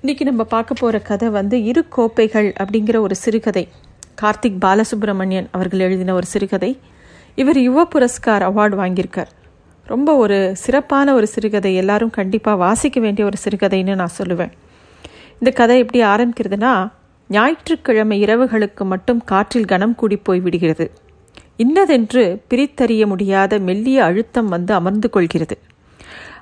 இன்னைக்கு நம்ம பார்க்க போகிற கதை வந்து இரு கோப்பைகள் அப்படிங்கிற ஒரு சிறுகதை. கார்த்திக் பாலசுப்ரமணியன் அவர்கள் எழுதின ஒரு சிறுகதை. இவர் யுவ புரஸ்கார் அவார்டு வாங்கியிருக்கார். ரொம்ப ஒரு சிறப்பான ஒரு சிறுகதை. எல்லாரும் கண்டிப்பாக வாசிக்க வேண்டிய ஒரு சிறுகதைன்னு நான் சொல்லுவேன். இந்த கதை எப்படி ஆரம்பிக்கிறதுனா ஞாயிற்றுக்கிழமை இரவுகளுக்கு மட்டும் காற்றில் கனம் கூடி போய் விடுகிறது. இன்னதென்று பிரித்தறிய முடியாத மெல்லிய அழுத்தம் வந்து அமர்ந்து கொள்கிறது.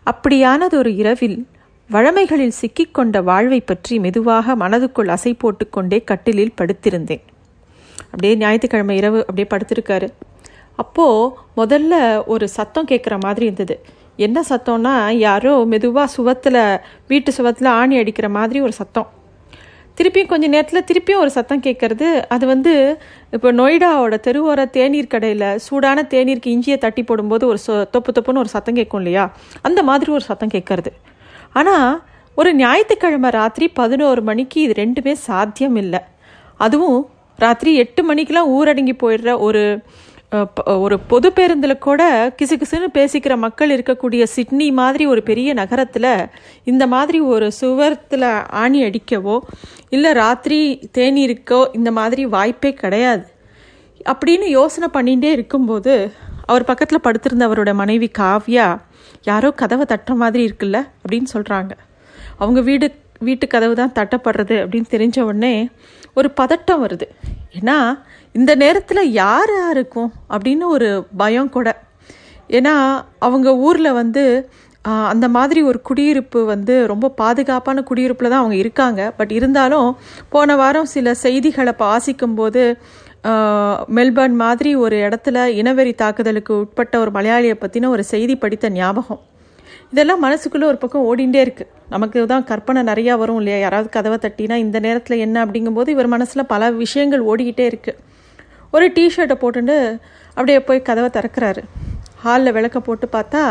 அப்படியானது ஒரு இரவில் வழமைகளில் சிக்கிக்கொண்ட வாழ்வை பற்றி மெதுவாக மனதுக்குள் அசை போட்டுக்கொண்டே கட்டிலில் படுத்திருந்தேன். அப்படியே ஞாயிற்றுக்கிழமை இரவு அப்படியே படுத்திருக்காரு. அப்போது முதல்ல ஒரு சத்தம் கேட்குற மாதிரி இருந்தது. என்ன சத்தம்னா யாரோ மெதுவாக சுவத்தில் வீட்டு சுவத்தில் ஆணி அடிக்கிற மாதிரி ஒரு சத்தம். திருப்பியும் கொஞ்ச நேரத்தில் திருப்பியும் ஒரு சத்தம் கேட்குறது அது வந்து இப்போ நொய்டாவோட தெருவோர தேநீர் கடையில் சூடான தேநீருக்கு இஞ்சியை தட்டி போடும்போது ஒரு சொ தொப்பு தொப்புன்னு ஒரு சத்தம் கேட்கும் இல்லையா? அந்த மாதிரி ஒரு சத்தம் கேட்கறது ஆனால் ஒரு ஞாயிற்றுக்கிழமை ராத்திரி பதினோரு மணிக்கு இது ரெண்டுமே சாத்தியம் இல்லை அதுவும் ராத்திரி எட்டு மணிக்கெலாம் ஊரடங்கி போயிடுற ஒரு ஒரு பொது பேருந்தில் கூட கிசு கிசுன்னு பேசிக்கிற மக்கள் இருக்கக்கூடிய சிட்னி மாதிரி ஒரு பெரிய நகரத்தில் இந்த மாதிரி ஒரு சுவரத்தில் ஆணி அடிக்கவோ இல்லை ராத்திரி தேநீருக்கோ இந்த மாதிரி வாய்ப்பே கிடையாது. அப்படின்னு யோசனை பண்ணிகிட்டே இருக்கும்போது அவர் பக்கத்தில் படுத்திருந்த அவரோட மனைவி காவ்யா யாரோ கதவை தட்டுற மாதிரி இருக்குல்ல அப்படின்னு சொல்கிறாங்க அவங்க வீடு வீட்டு கதவு தான் தட்டப்படுறது அப்படின்னு தெரிஞ்ச உடனே ஒரு பதட்டம் வருது. ஏன்னா இந்த நேரத்தில் யார் யாருக்கும் அப்படின்னு ஒரு பயம் கூட. ஏன்னா அவங்க ஊரில் வந்து அந்த மாதிரி ஒரு குடியிருப்பு வந்து ரொம்ப பாதுகாப்பான குடியிருப்பில் தான் அவங்க இருக்காங்க. பட் இருந்தாலும் போன வாரம் சில செய்திகளை வாசிக்கும் போது மெல்பர்ன் மாதிரி ஒரு இடத்துல இனவெறி தாக்குதலுக்கு உட்பட்ட ஒரு மலையாளியை பற்றின ஒரு செய்தி படித்த ஞாபகம். இதெல்லாம் மனசுக்குள்ளே ஒரு பக்கம் ஓடிண்டே இருக்குது நமக்கு தான் கற்பனை நிறையா வரும் இல்லையா? யாராவது கதவை தட்டினா இந்த நேரத்தில் என்ன அப்படிங்கும்போது இவர் மனசில் பல விஷயங்கள் ஓடிக்கிட்டே இருக்குது ஒரு டிஷர்ட்டை போட்டுட்டு அப்படியே போய் கதவை திறக்கிறாரு. ஹாலில் விளக்க போட்டு பார்த்தா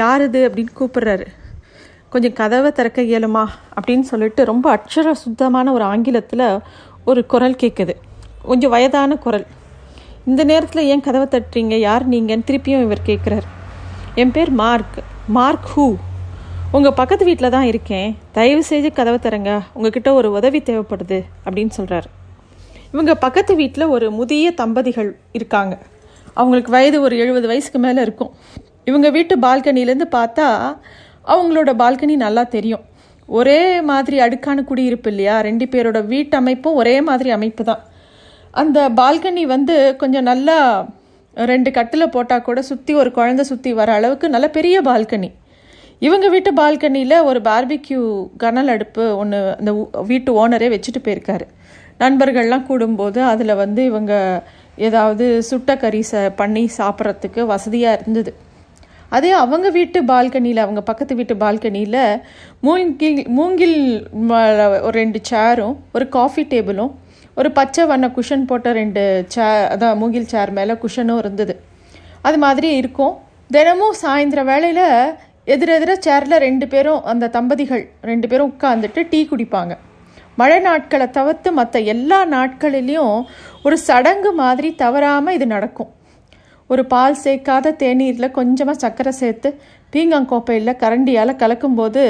யார் இது? அப்படின்னு கூப்பிடுறாரு. கொஞ்சம் கதவை திறக்க இயலுமா? அப்படின்னு சொல்லிட்டு ரொம்ப அட்சர சுத்தமான ஒரு ஆங்கிலத்தில் ஒரு குரல் கேட்குது கொஞ்சம் வயதான குரல். இந்த நேரத்தில் ஏன் கதவை தட்டுறீங்க? யார் நீங்கன்னு திருப்பியும் இவர் கேட்குறாரு. என் பேர் மார்க். Mark who. உங்கள் பக்கத்து வீட்டில் தான் இருக்கேன். தயவு செய்து கதவை தரங்க உங்ககிட்ட ஒரு உதவி தேவைப்படுது அப்படின்னு சொல்கிறாரு இவங்க பக்கத்து வீட்டில் ஒரு முதிய தம்பதிகள் இருக்காங்க. அவங்களுக்கு வயது ஒரு எழுபது வயசுக்கு மேலே இருக்கும். இவங்க வீட்டு பால்கனிலேருந்து பார்த்தா அவங்களோட பால்கனி நல்லா தெரியும். ஒரே மாதிரி அடுக்கான குடியிருப்பு இல்லையா? ரெண்டு பேரோட வீட்டு அமைப்பும் ஒரே மாதிரி அமைப்பு தான். அந்த பால்கனி வந்து கொஞ்சம் நல்லா ரெண்டு கட்டில் போட்டால் கூட சுற்றி ஒரு குழந்தை சுற்றி வர அளவுக்கு நல்ல பெரிய பால்கனி. இவங்க வீட்டு பால்கனியில் ஒரு பார்பிக்யூ கனல் அடுப்பு ஒன்று அந்த வீட்டு ஓனரே வச்சுட்டு போயிருக்காரு. நண்பர்கள்லாம் கூடும்போது அதில் வந்து இவங்க ஏதாவது சுட்ட கறி ச பண்ணி சாப்பிட்றதுக்கு வசதியாக இருந்தது. அதே அவங்க வீட்டு பால்கனியில் அவங்க பக்கத்து வீட்டு பால்கனியில் மூங்கில் மூங்கில் ம- ஒரு ரெண்டு சேரும் ஒரு காஃபி டேபிளும் ஒரு பச்சை வண்ண குஷன் போட்ட ரெண்டு சே அதான் மூங்கில் சேர் மேலே குஷனும் இருந்தது. அது மாதிரி இருக்கும். தினமும் சாயந்தர வேளையில் எதிரெதிர சேரில் ரெண்டு பேரும் அந்த தம்பதிகள் ரெண்டு பேரும் உட்காந்துட்டு டீ குடிப்பாங்க. மழை நாட்களை தவிர்த்து மற்ற எல்லா நாட்களிலையும் ஒரு சடங்கு மாதிரி தவறாமல் இது நடக்கும். ஒரு பால் சேர்க்காத தேநீரில் கொஞ்சமாக சர்க்கரை சேர்த்து பீங்காங்கோப்பையில் கரண்டியால் கலக்கும்போது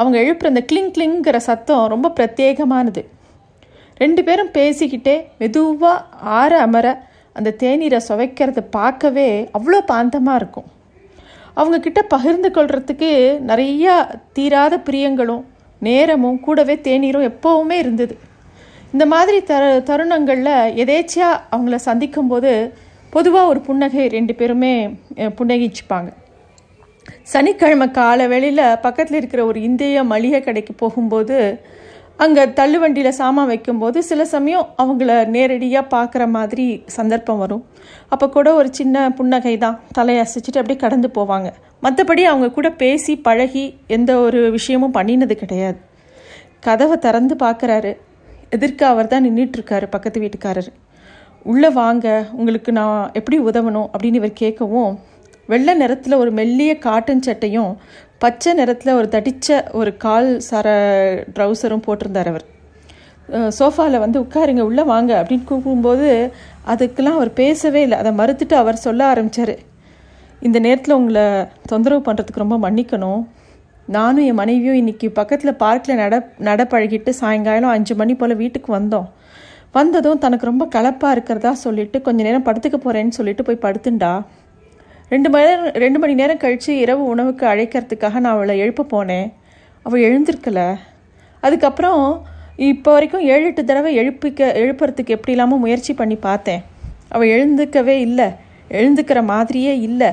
அவங்க எழுப்புற அந்த கிளிங் கிளிங்கிற சத்தம் ரொம்ப பிரத்யேகமானது. ரெண்டு பேரும் பேசிக்கிட்டே மெதுவாக ஆற அமர அந்த தேநீரை சுவைக்கிறத பார்க்கவே அவ்வளோ பாந்தமாக இருக்கும். அவங்கக்கிட்ட பகிர்ந்து கொள்கிறதுக்கு நிறையா தீராத பிரியங்களும் நேரமும் கூடவே தேநீரும் எப்போவுமே இருந்தது. இந்த மாதிரி தரு தருணங்களில் எதேச்சியாக அவங்கள சந்திக்கும்போது பொதுவாக ஒரு புன்னகை ரெண்டு பேருமே புன்னகிச்சுப்பாங்க. சனிக்கிழமை காலை வேளையில் பக்கத்தில் இருக்கிற ஒரு இந்திய மளிகை கடைக்கு போகும்போது அங்கே தள்ளுவண்டியில் சாமான் வைக்கும்போது சில சமயம் அவங்கள நேரடியாக பார்க்குற மாதிரி சந்தர்ப்பம் வரும். அப்போ கூட ஒரு சின்ன புன்னகை தான். தலையை அசைச்சிட்டு அப்படியே கடந்து போவாங்க. மற்றபடி அவங்க கூட பேசி பழகி எந்த ஒரு விஷயமும் பண்ணினது கிடையாது. கதவை திறந்து பார்க்குறாரு எதிர்க்க அவர் தான் நின்றுட்டுருக்காரு பக்கத்து வீட்டுக்காரர். உள்ளே வாங்க. உங்களுக்கு நான் எப்படி உதவணும்? அப்படின்னு இவர் கேட்கவும் வெள்ளை நிறத்தில் ஒரு மெல்லிய காட்டன் சட்டையும் பச்சை நிறத்தில் ஒரு தடிச்ச ஒரு கால் சர ட்ரௌசரும் போட்டிருந்தார் அவர். சோஃபாவில் வந்து உட்காருங்க உள்ளே வாங்க அப்படின்னு கூப்பிடும்போது அதுக்கெல்லாம் அவர் பேசவே இல்லை. அதை மறுத்துட்டு அவர் சொல்ல ஆரம்பித்தார் இந்த நேரத்தில் உங்களை தொந்தரவு பண்ணுறதுக்கு ரொம்ப மன்னிக்கணும். நானும் என் மனைவியும் இன்றைக்கி பக்கத்தில் பார்க்கில் நட நட பழகிட்டு சாயங்காலம் அஞ்சு மணி போல் வீட்டுக்கு வந்தோம். வந்ததும் தனக்கு ரொம்ப கலப்பாக இருக்கிறதா சொல்லிவிட்டு கொஞ்சம் நேரம் படுத்துக்க போகிறேன்னு சொல்லிட்டு போய் படுத்துண்டா. ரெண்டு மணி நேரம் ரெண்டு மணி நேரம் கழித்து இரவு உணவுக்கு அழைக்கிறதுக்காக நான் அவளை எழுப்ப போனேன். அவள் எழுந்திருக்கல. அதுக்கப்புறம் இப்போ வரைக்கும் ஏழு எட்டு தடவை எழுப்பிக்க எழுப்புறதுக்கு எப்படி இல்லாமல் முயற்சி பண்ணி பார்த்தேன். அவள் எழுந்துக்கவே இல்லை. எழுந்துக்கிற மாதிரியே இல்லை.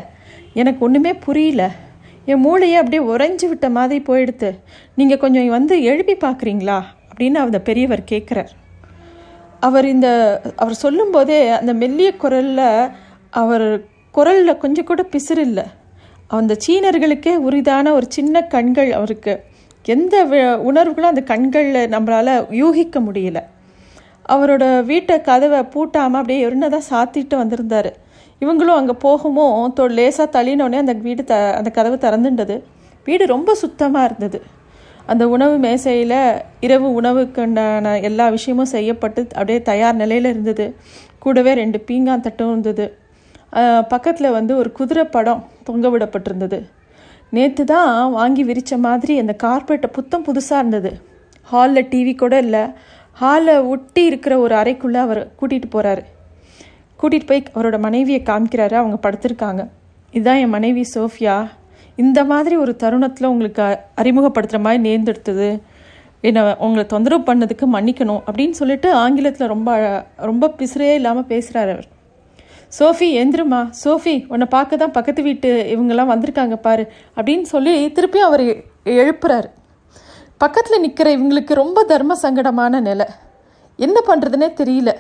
எனக்கு ஒன்றுமே புரியல. என் மூளையே அப்படியே உறைஞ்சி விட்ட மாதிரி போயிடுத்து. நீங்கள் கொஞ்சம் வந்து எழுப்பி பார்க்குறீங்களா? அப்படின்னு அந்த பெரியவர் கேட்குறார் அவர் இந்த அவர் சொல்லும்போதே அந்த மெல்லிய குரலில் அவர் குரலில் கொஞ்சம் கூட பிசிறு இல்லை அந்த சீனர்களுக்கே உரிதான ஒரு சின்ன கண்கள் அவருக்கு. எந்த உணர்வுகளும் அந்த கண்களில் நம்மளால் யூகிக்க முடியல. அவரோட வீட்டை கதவை பூட்டாமல் அப்படியே தான் சாத்திட்டு வந்திருந்தாரு. இவங்களும் அங்கே போகுமோ? தொ லேசாக தள்ளினோடனே அந்த வீடு த அந்த கதவு திறந்துண்டது. வீடு ரொம்ப சுத்தமாக இருந்தது. அந்த உணவு மேசையில் இரவு உணவுக்குண்டான எல்லா விஷயமும் செய்யப்பட்டு அப்படியே தயார் நிலையில் இருந்தது. கூடவே ரெண்டு பீங்கான் தட்டும் இருந்தது. பக்கத்தில் வந்து ஒரு குதிரை படம் தொங்க விடப்பட்டிருந்தது. நேற்று தான் வாங்கி விரித்த மாதிரி அந்த கார்பெட்டை புத்தம் புதுசாக இருந்தது. ஹாலில் டிவி கூட இல்லை. ஹாலில் ஒட்டி இருக்கிற ஒரு அறைக்குள்ளே அவர் கூட்டிகிட்டு போகிறாரு கூட்டிகிட்டு போய் அவரோட மனைவியை காமிக்கிறாரு. அவங்க படுத்திருக்காங்க. இதுதான் என் மனைவி சோஃபியா. இந்த மாதிரி ஒரு தருணத்தில் உங்களுக்கு அறிமுகப்படுத்துகிற மாதிரி நேர்ந்தெடுத்தது. என்னை உங்களை தொந்தரவு பண்ணதுக்கு மன்னிக்கணும் அப்படின்னு சொல்லிட்டு ஆங்கிலத்தில் ரொம்ப ரொம்ப பிசுறே இல்லாமல் பேசுகிறாரு அவர். சோஃபி எந்திருமா? சோஃபி உன்னை பார்க்க தான் பக்கத்து வீட்டு இவங்கெல்லாம் வந்திருக்காங்க பாரு அப்படின்னு சொல்லி திருப்பியும் அவர் எழுப்புறாரு. பக்கத்தில் நிற்கிற இவங்களுக்கு ரொம்ப தர்ம சங்கடமான நிலை. என்ன பண்ணுறதுனே தெரியல.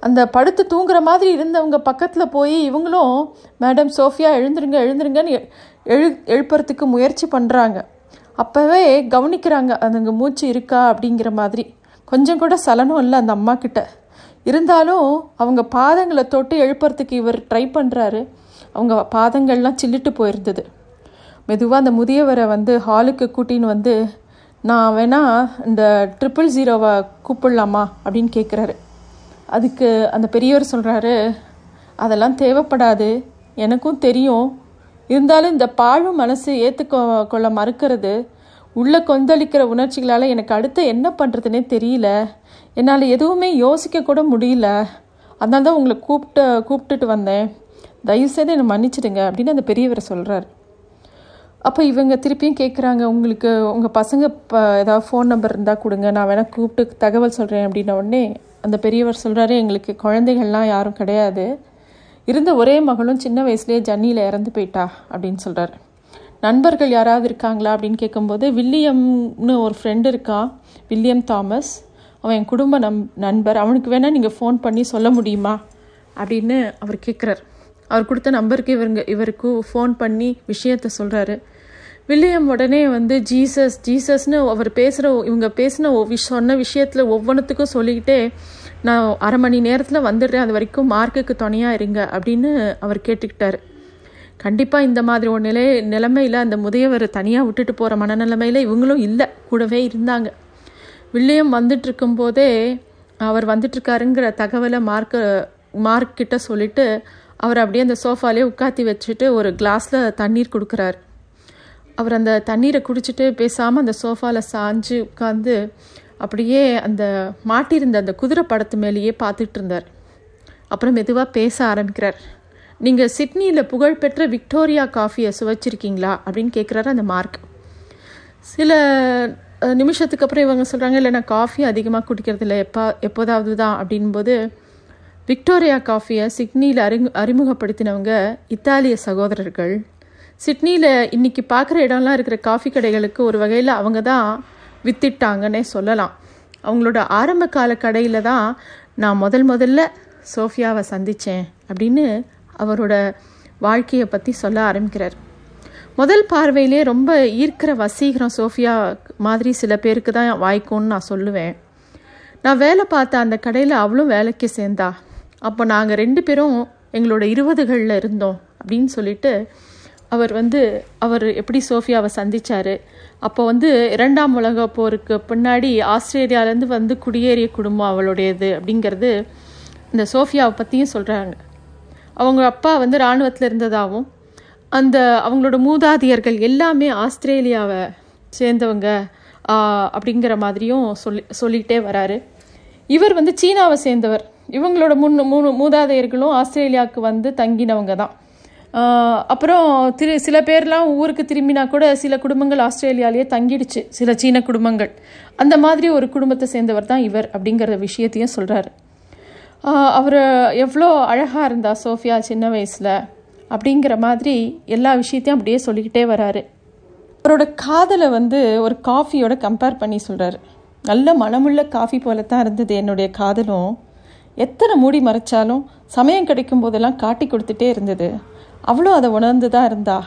அந்த படுத்து தூங்குற மாதிரி இருந்தவங்க பக்கத்தில் போய் இவங்களும் மேடம் சோஃபியா எழுந்துருங்க எழுந்துருங்கன்னு எ- எழு எழுப்புறதுக்கு முயற்சி பண்ணுறாங்க அப்போவே கவனிக்கிறாங்க அதுங்க மூச்சு இருக்கா? அப்படிங்கிற மாதிரி. கொஞ்சம் கூட சலனம் இல்லை அந்த அம்மா கிட்ட. இருந்தாலும் அவங்க பாதங்களை தொட்டு எழுப்புறதுக்கு இவர் ட்ரை பண்ணுறாரு அவங்க பாதங்கள்லாம் சில்லிட்டு போயிருந்தது. மெதுவாக அந்த முதியவரை வந்து ஹாலுக்கு கூட்டின்னு வந்து நான் வேணா இந்த ட்ரிபிள் ஜீரோவை கூப்பிடலாமா? அப்படின்னு கேட்குறாரு அதுக்கு அந்த பெரியவர் சொல்கிறாரு அதெல்லாம் தேவைப்படாது. எனக்கும் தெரியும். இருந்தாலும் இந்த பாழும் மனசு ஏற்றுக்கொ கொள்ள மறுக்கிறது. உள்ளே கொந்தளிக்கிற உணர்ச்சிகளால் எனக்கு அடுத்து என்ன பண்ணுறதுனே தெரியல. என்னால் எதுவுமே யோசிக்க கூட முடியல. அதனால தான் உங்களை கூப்பிட்டு கூப்பிட்டுட்டு வந்தேன். தயவுசெய்து என்னை மன்னிச்சிடுங்க அப்படின்னு அந்த பெரியவரை சொல்கிறார் அப்போ இவங்க திருப்பியும் கேட்குறாங்க உங்களுக்கு உங்கள் பசங்க இப்போ ஏதாவது ஃபோன் நம்பர் இருந்தால் கொடுங்க. நான் வேணால் கூப்பிட்டு தகவல் சொல்கிறேன் அப்படின்ன உடனே அந்த பெரியவர் சொல்கிறாரு எங்களுக்கு குழந்தைகள்லாம் யாரும் கிடையாது. இருந்த ஒரே மகளும் சின்ன வயசுலேயே ஜன்னியில் இறந்து போயிட்டா அப்படின்னு சொல்கிறாரு நண்பர்கள் யாராவது இருக்காங்களா அப்படின்னு கேட்கும்போது வில்லியம்னு ஒரு ஃப்ரெண்டு இருக்கான் வில்லியம் தாமஸ். அவன் என் குடும்ப நம் நண்பர். அவனுக்கு வேணால் நீங்கள் ஃபோன் பண்ணி சொல்ல முடியுமா? அப்படின்னு அவர் கேட்குறார் அவர் கொடுத்த நம்பருக்கு இவருங்க இவருக்கு ஃபோன் பண்ணி விஷயத்த சொல்கிறாரு வில்லியம் உடனே வந்து ஜீசஸ் ஜீசஸ்னு அவர் பேசுகிற இவங்க பேசின சொன்ன விஷயத்தில் ஒவ்வொன்றுத்துக்கும் சொல்லிக்கிட்டே நான் அரை மணி நேரத்தில் வந்துடுறேன். அது வரைக்கும் மார்க்குக்கு துணையாக இருங்க. அப்படின்னு அவர் கேட்டுக்கிட்டார். கண்டிப்பாக இந்த மாதிரி ஒரு நிலை நிலைமையில் அந்த முதியவர் தனியாக விட்டுட்டு போகிற மனநிலைமையில் இவங்களும் இல்லை. கூடவே இருந்தாங்க. வில்லியம் வந்துட்டு போதே அவர் வந்துட்டுருக்காருங்கிற தகவலை மார்க்கு மார்க் கிட்ட சொல்லிட்டு அவர் அப்படியே அந்த சோஃபாலே உட்காத்தி வச்சுட்டு ஒரு கிளாஸில் தண்ணீர் கொடுக்குறாரு. அவர் அந்த தண்ணீரை குடிச்சிட்டு பேசாமல் அந்த சோஃபாவில் சாஞ்சு உட்காந்து அப்படியே அந்த மாட்டியிருந்த அந்த குதிரை படத்து மேலேயே பார்த்துட்டு இருந்தார். அப்புறம் மெதுவாக பேச ஆரம்பிக்கிறார். நீங்கள் சிட்னியில் புகழ்பெற்ற விக்டோரியா காஃபியை சுவைச்சிருக்கீங்களா அப்படின்னு கேட்குறாரு அந்த மார்க். சில நிமிஷத்துக்கு அப்புறம் இவங்க சொல்கிறாங்க இல்லை நான் காஃபி அதிகமாக குடிக்கிறது இல்லை எப்போ எப்போதாவது தான் அப்படின்போது விக்டோரியா காஃபியை சிட்னியில் அறிமு அறிமுகப்படுத்தினவங்க இத்தாலிய சகோதரர்கள். சிட்னியில் இன்னைக்கு பார்க்குற இடம்லாம் இருக்கிற காஃபி கடைகளுக்கு ஒரு வகையில் அவங்க தான் வித்திட்டாங்கன்னே சொல்லலாம். அவங்களோட ஆரம்ப கால கடையில் தான் நான் முதல் முதல்ல சோஃபியாவை சந்தித்தேன் அப்படின்னு அவரோட வாழ்க்கையை பற்றி சொல்ல ஆரம்பிக்கிறார். முதல் பார்வையிலே ரொம்ப ஈர்க்கிற வசீகரம் சோஃபியா மாதிரி சில பேருக்கு தான் வாய்க்கும்னு நான் சொல்லுவேன். நான் வேலை பார்த்த அந்த கடையில் அவளும் வேலைக்கு சேர்ந்தா. அப்போ நாங்கள் ரெண்டு பேரும் எங்களோட இருபதுகளில் இருந்தோம் அப்படின்னு சொல்லிட்டு அவர் வந்து அவர் எப்படி சோஃபியாவை சந்தித்தார் அப்போ வந்து இரண்டாம் உலக போருக்கு பின்னாடி ஆஸ்திரேலியாவிலேருந்து வந்து குடியேறிய குடும்பம் அவளுடையது அப்படிங்கிறது இந்த சோஃபியாவை பற்றியும் சொல்கிறாங்க அவங்க அப்பா வந்து இராணுவத்தில் இருந்ததாகவும் அந்த அவங்களோட மூதாதையர்கள் எல்லாமே ஆஸ்திரேலியாவை சேர்ந்தவங்க அப்படிங்கிற மாதிரியும் சொல்லி சொல்லிகிட்டே வராரு. இவர் வந்து சீனாவை சேர்ந்தவர். இவங்களோட முன் மூணு மூதாதையர்களும் ஆஸ்திரேலியாவுக்கு வந்து தங்கினவங்க தான். அப்புறம் திரு சில பேர்லாம் ஊருக்கு திரும்பினா கூட சில குடும்பங்கள் ஆஸ்திரேலியாலேயே தங்கிடுச்சு. சில சீன குடும்பங்கள். அந்த மாதிரி ஒரு குடும்பத்தை சேர்ந்தவர் தான் இவர் அப்படிங்கிற விஷயத்தையும் சொல்கிறாரு அவர் எவ்வளோ அழகாக இருந்தா சோஃபியா சின்ன வயசில் அப்படிங்கிற மாதிரி எல்லா விஷயத்தையும் அப்படியே சொல்லிக்கிட்டே வராரு. அவரோட காதலை வந்து ஒரு காஃபியோட கம்பேர் பண்ணி சொல்கிறாரு நல்ல மனமுள்ள காஃபி போல தான் இருந்தது என்னுடைய காதலும். எத்தனை மூடி மறைச்சாலும் சமயம் கிடைக்கும் போதெல்லாம் காட்டி கொடுத்துட்டே இருந்தது. அவ்வளோ அதை உணர்ந்து தான் இருந்தா.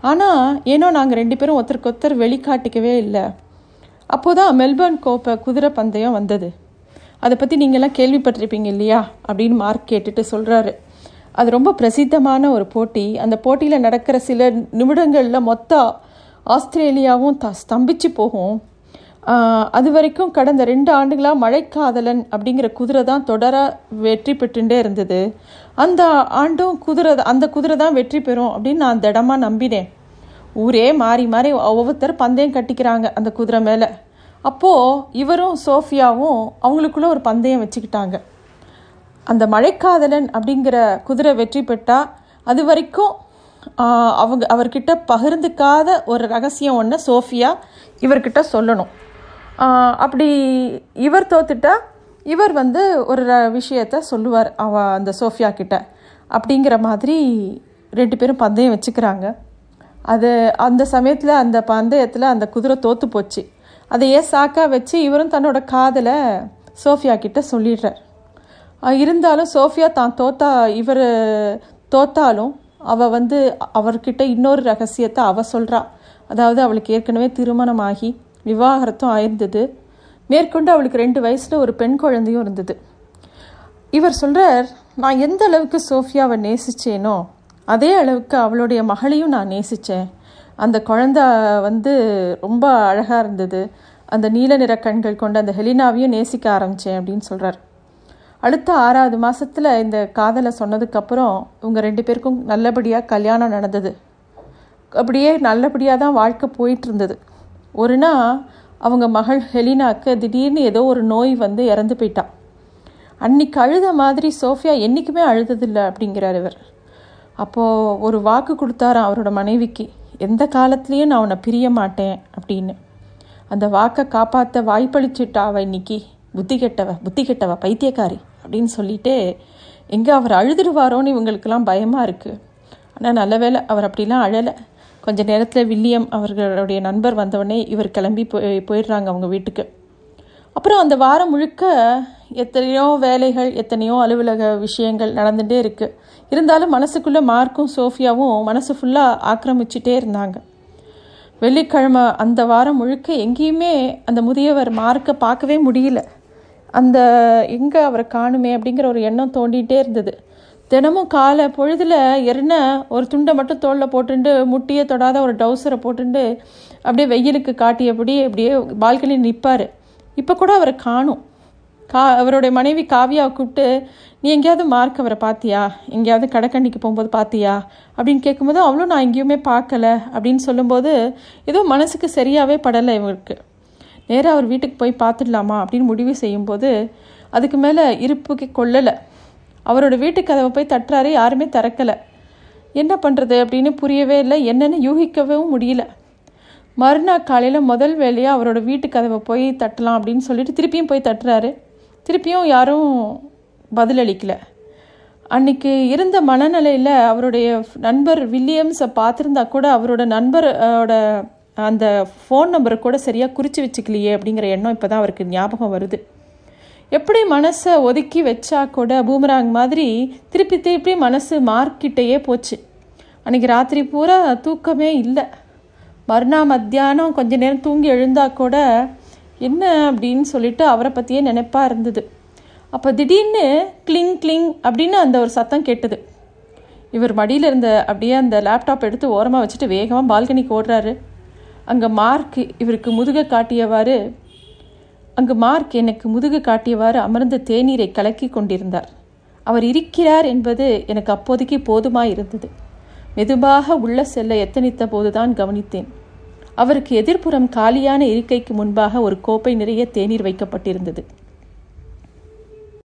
ஆனால் ஏனோ நாங்கள் ரெண்டு பேரும் ஒருத்தருக்கு ஒருத்தர் வெளிக்காட்டிக்கவே இல்லை. அப்போதான் மெல்பர்ன் கோப்பை குதிரை பந்தயம் வந்தது. அதை பற்றி நீங்கள்லாம் கேள்விப்பட்டிருப்பீங்க இல்லையா? அப்படின்னு மார்க் கேட்டுட்டு சொல்கிறாரு அது ரொம்ப பிரசித்தமான ஒரு போட்டி. அந்த போட்டியில் நடக்கிற சில நிமிடங்களில் மொத்த ஆஸ்திரேலியாவும் த ஸ்தம்பிச்சு போகும். அது வரைக்கும் கடந்த ரெண்டு ஆண்டுகளாக மழைக்காதலன் அப்படிங்கிற குதிரை தான் தொடராக வெற்றி பெற்றுட்டே இருந்தது. அந்த ஆண்டும் குதிரை அந்த குதிரை தான் வெற்றி பெறும் அப்படின்னு நான் திடமாக நம்பினேன். ஊரே மாறி மாறி ஒவ்வொருத்தர் பந்தயம் கட்டிக்கிறாங்க அந்த குதிரை மேலே. அப்போது இவரும் சோஃபியாவும் அவங்களுக்குள்ள ஒரு பந்தயம் வச்சுக்கிட்டாங்க. அந்த மழைக்காதலன் அப்படிங்கிற குதிரை வெற்றி பெற்றால் அது வரைக்கும் அவங்க அவர்கிட்ட பகிர்ந்துக்காத ஒரு ரகசியம் ஒன்று சோஃபியா இவர்கிட்ட சொல்லணும். அப்படி இவர் தோத்துட்டா இவர் வந்து ஒரு ர- விஷயத்த சொல்லுவார் அவ அந்த சோஃபியா கிட்ட. அப்படிங்கிற மாதிரி ரெண்டு பேரும் பந்தயம் வச்சுக்கிறாங்க. அது அந்த சமயத்தில் அந்த பந்தயத்தில் அந்த குதிரை தோற்று போச்சு. அதையே சாக்கா வச்சு இவரும் தன்னோட காதலை சோஃபியா கிட்ட சொல்லிடுறார். இருந்தாலும் சோஃபியா தான் தோத்தா இவர் தோத்தாலும் அவள் வந்து அவர்கிட்ட இன்னொரு ரகசியத்தை அவள் சொல்கிறா அதாவது அவளுக்கு ஏற்கனவே திருமணம் ஆகி விவாகரத்தும் ஆயிருந்தது. மேற்கொண்டு அவளுக்கு ரெண்டு வயசில் ஒரு பெண் குழந்தையும் இருந்தது. இவர் சொல்கிறார் நான் எந்த அளவுக்கு சோஃபியாவை நேசிச்சேனோ அதே அளவுக்கு அவளுடைய மகளையும் நான் நேசித்தேன் அந்த குழந்தை வந்து ரொம்ப அழகாக இருந்தது. அந்த நீல நிற கண்கள் கொண்ட அந்த ஹெலினாவையும் நேசிக்க ஆரம்பித்தேன் அப்படின்னு சொல்கிறார் அடுத்த ஆறாவது மாதத்தில் இந்த காதலை சொன்னதுக்கப்புறம் இவங்க ரெண்டு பேருக்கும் நல்லபடியாக கல்யாணம் நடந்தது. அப்படியே நல்லபடியாக தான் வாழ்க்கை போயிட்டு இருந்தது. ஒரு நாள் அவங்க மகள் ஹெலினாக்கு திடீர்னு ஏதோ ஒரு நோய் வந்து இறந்து போயிட்டான் அன்னைக்கு அழுத மாதிரி சோஃபியா என்றைக்குமே அழுததில்லை அப்படிங்கிறார் இவர். அப்போது ஒரு வாக்கு கொடுத்தாராம் அவரோட மனைவிக்கு. எந்த காலத்துலேயும் நான் உன்னை பிரிய மாட்டேன் அப்படின்னு. அந்த வாக்கை காப்பாற்ற வாய்ப்பளிச்சுட்டா அவ இன்னைக்கு புத்தி கெட்டவ புத்தி கெட்டவ பைத்தியக்காரி அப்படின்னு சொல்லிட்டு எங்கே அவர் அழுதுடுவாரோன்னு இவங்களுக்கெல்லாம் பயமாக இருக்குது ஆனால் நல்ல வேளை அவர் அப்படிலாம் அழலை. கொஞ்ச நேரத்தில் வில்லியம் அவர்களுடைய நண்பர் வந்தவொடனே இவர் கிளம்பி போய் போயிடுறாங்க அவங்க வீட்டுக்கு. அப்புறம் அந்த வாரம் முழுக்க எத்தனையோ வேலைகள் எத்தனையோ அலுவலக விஷயங்கள் நடந்துகிட்டே இருக்கு. இருந்தாலும் மனசுக்குள்ளே மார்க்கும் சோஃபியாவும் மனசு ஃபுல்லாக ஆக்கிரமிச்சிட்டே இருந்தாங்க. வெள்ளிக்கிழமை அந்த வாரம் முழுக்க எங்கேயுமே அந்த முதியவர் மார்க்கை பார்க்கவே முடியல. அந்த எங்கே அவரை காணுமே அப்படிங்கிற ஒரு எண்ணம் தோண்டிகிட்டே இருந்தது. தினமும் காலை பொழுதில் எரின ஒரு துண்டை மட்டும் தோளில் போட்டுண்டு முட்டியை தொடாத ஒரு டவுசரை போட்டுண்டு அப்படியே வெயிலுக்கு காட்டியபடி அப்படியே பால்கனி நிற்பார் இப்போ கூட அவரை காணும். கா அவருடைய மனைவி காவியாவை கூப்பிட்டு நீ எங்கேயாவது மார்க் அவரை பார்த்தியா எங்கேயாவது கடைக்கண்ணிக்கு போகும்போது பார்த்தியா அப்படின்னு கேட்கும்போது அவளும் நான் எங்கேயுமே பார்க்கல அப்படின்னு சொல்லும்போது ஏதோ மனசுக்கு சரியாகவே படலை இவருக்கு. நேராக அவர் வீட்டுக்கு போய் பார்த்துடலாமா அப்படின்னு முடிவு செய்யும்போது அதுக்கு மேலே இருப்புக்கு கொள்ளலை அவரோட வீட்டு கதவை போய் தட்டுறாரு யாருமே திறக்கலை. என்ன பண்ணுறது அப்படின்னு புரியவே இல்லை. என்னென்னு யூகிக்கவும் முடியல. மறுநாள் காலையில் முதல் வேலையாக அவரோட வீட்டு கதவை போய் தட்டலாம் அப்படின்னு சொல்லிட்டு திருப்பியும் போய் தட்டுறாரு. திருப்பியும் யாரும் பதிலளிக்கல. அன்னைக்கு இருந்த மனநிலையில் அவருடைய நண்பர் வில்லியம்ஸை பார்த்துருந்தா கூட அவரோட நண்பரோட அந்த ஃபோன் நம்பரை கூட சரியாக குறித்து வச்சுக்கலையே அப்படிங்கிற எண்ணம் இப்போ தான் அவருக்கு ஞாபகம் வருது. எப்படி மனசை ஒதுக்கி வச்சா கூட பூமராங் மாதிரி திருப்பி திருப்பி மனசு மார்க்கிட்டேயே போச்சு. அன்றைக்கி ராத்திரி பூரா தூக்கமே இல்லை. மறுநாள் மத்தியானம் கொஞ்ச நேரம் தூங்கி எழுந்தால் கூட என்ன அப்படின்னு சொல்லிட்டு அவரை பற்றியே நினைப்பாக இருந்தது. அப்போ திடீர்னு கிளிங் கிளிங் அப்படின்னு அந்த ஒரு சத்தம் கேட்டது. இவர் மடியில் இருந்த அப்படியே அந்த லேப்டாப் எடுத்து ஓரமாக வச்சுட்டு வேகமாக பால்கனிக்கு ஓடுறாரு. அங்கே மார்க் இவருக்கு முதுக காட்டியவாறு அங்கு மார்க் எனக்கு முதுகு காட்டியவாறு அமர்ந்த தேநீரை கலக்கி கொண்டிருந்தார். அவர் இருக்கிறார் என்பது எனக்கு அப்போதைக்கு போதுமாக இருந்தது. மெதுவாக உள்ள செல்ல எத்தனித்த போதுதான் கவனித்தேன். அவருக்கு எதிர்ப்புறம் காலியான இருக்கைக்கு முன்பாக ஒரு கோப்பை நிறைய தேநீர் வைக்கப்பட்டிருந்தது.